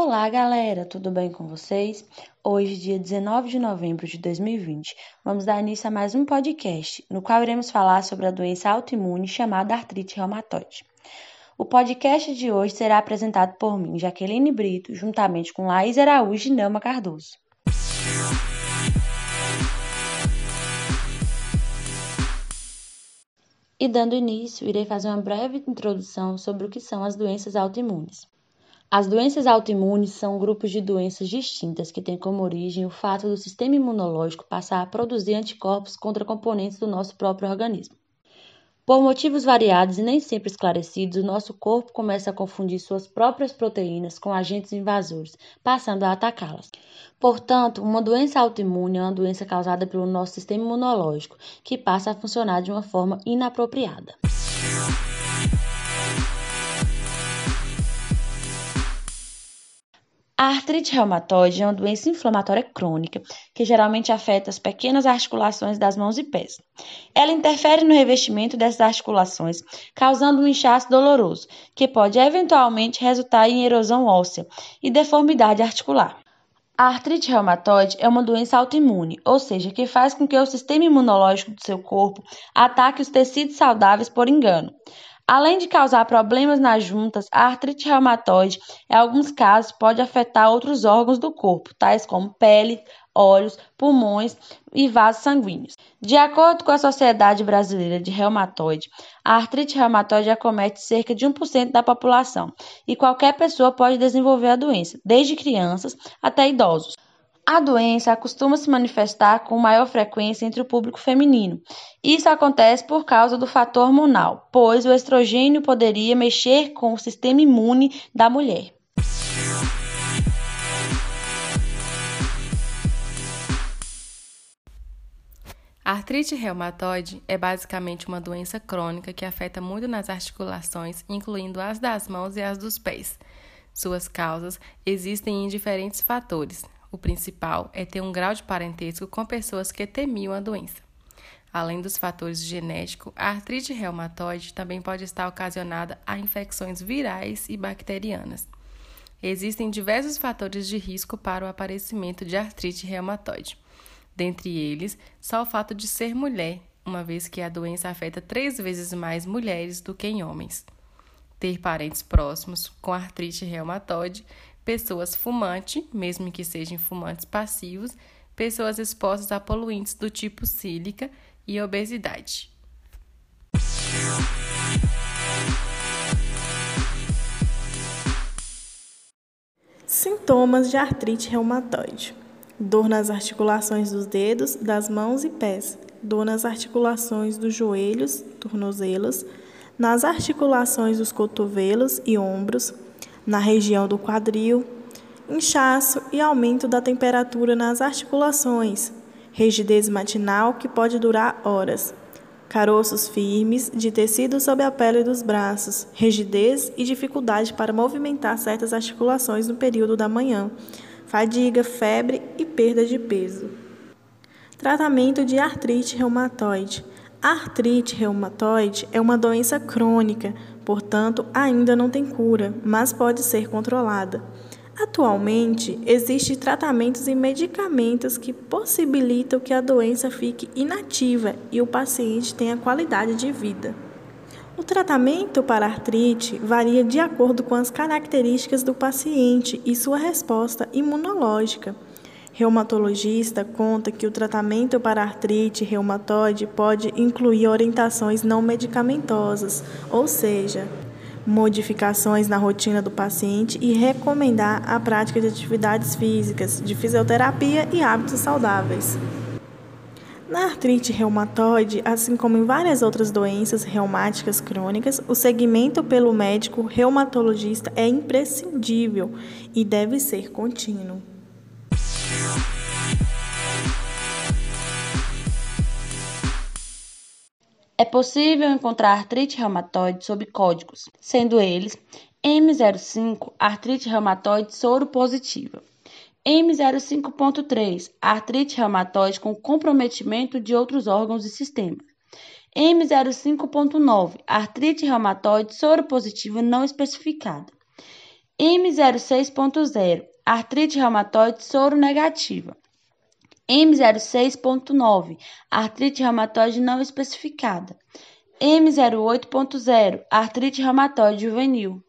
Olá, galera, tudo bem com vocês? Hoje, dia 19 de novembro de 2020, vamos dar início a mais um podcast, no qual iremos falar sobre a doença autoimune chamada artrite reumatoide. O podcast de hoje será apresentado por mim, Jaqueline Brito, juntamente com Laís Araújo e Nelma Cardoso. E dando início, irei fazer uma breve introdução sobre o que são as doenças autoimunes. As doenças autoimunes são grupos de doenças distintas que têm como origem o fato do sistema imunológico passar a produzir anticorpos contra componentes do nosso próprio organismo. Por motivos variados e nem sempre esclarecidos, o nosso corpo começa a confundir suas próprias proteínas com agentes invasores, passando a atacá-las. Portanto, uma doença autoimune é uma doença causada pelo nosso sistema imunológico, que passa a funcionar de uma forma inapropriada. A artrite reumatoide é uma doença inflamatória crônica que geralmente afeta as pequenas articulações das mãos e pés. Ela interfere no revestimento dessas articulações, causando um inchaço doloroso, que pode eventualmente resultar em erosão óssea e deformidade articular. A artrite reumatoide é uma doença autoimune, ou seja, que faz com que o sistema imunológico do seu corpo ataque os tecidos saudáveis por engano. Além de causar problemas nas juntas, a artrite reumatoide, em alguns casos, pode afetar outros órgãos do corpo, tais como pele, olhos, pulmões e vasos sanguíneos. De acordo com a Sociedade Brasileira de Reumatoide, a artrite reumatoide acomete cerca de 1% da população e qualquer pessoa pode desenvolver a doença, desde crianças até idosos. A doença costuma se manifestar com maior frequência entre o público feminino. Isso acontece por causa do fator hormonal, pois o estrogênio poderia mexer com o sistema imune da mulher. A artrite reumatoide é basicamente uma doença crônica que afeta muito nas articulações, incluindo as das mãos e as dos pés. Suas causas existem em diferentes fatores, o principal é ter um grau de parentesco com pessoas que temiam a doença. Além dos fatores genéticos, a artrite reumatoide também pode estar ocasionada a infecções virais e bacterianas. Existem diversos fatores de risco para o aparecimento de artrite reumatoide. Dentre eles, só o fato de ser mulher, uma vez que a doença afeta três vezes mais mulheres do que homens. Ter parentes próximos com artrite reumatoide pessoas fumantes, mesmo que sejam fumantes passivos, pessoas expostas a poluentes do tipo sílica e obesidade. Sintomas de artrite reumatoide: dor nas articulações dos dedos, das mãos e pés, dor nas articulações dos joelhos, tornozelos, nas articulações dos cotovelos e ombros na região do quadril, inchaço e aumento da temperatura nas articulações, rigidez matinal que pode durar horas, caroços firmes de tecido sob a pele dos braços, rigidez e dificuldade para movimentar certas articulações no período da manhã, fadiga, febre e perda de peso. Tratamento de artrite reumatoide. A artrite reumatoide é uma doença crônica portanto, ainda não tem cura, mas pode ser controlada. Atualmente, existem tratamentos e medicamentos que possibilitam que a doença fique inativa e o paciente tenha qualidade de vida. O tratamento para artrite varia de acordo com as características do paciente e sua resposta imunológica reumatologista conta que o tratamento para artrite reumatoide pode incluir orientações não medicamentosas, ou seja, modificações na rotina do paciente e recomendar a prática de atividades físicas, de fisioterapia e hábitos saudáveis. Na artrite reumatoide, assim como em várias outras doenças reumáticas crônicas, o segmento pelo médico reumatologista é imprescindível e deve ser contínuo. É possível encontrar artrite reumatoide sob códigos, sendo eles M05, artrite reumatoide soro positiva, M05.3, artrite reumatoide com comprometimento de outros órgãos e sistemas, M05.9, artrite reumatoide soro positiva não especificada, M06.0, artrite reumatoide soro negativa. M06.9, artrite reumatoide não especificada. M08.0, artrite reumatoide juvenil.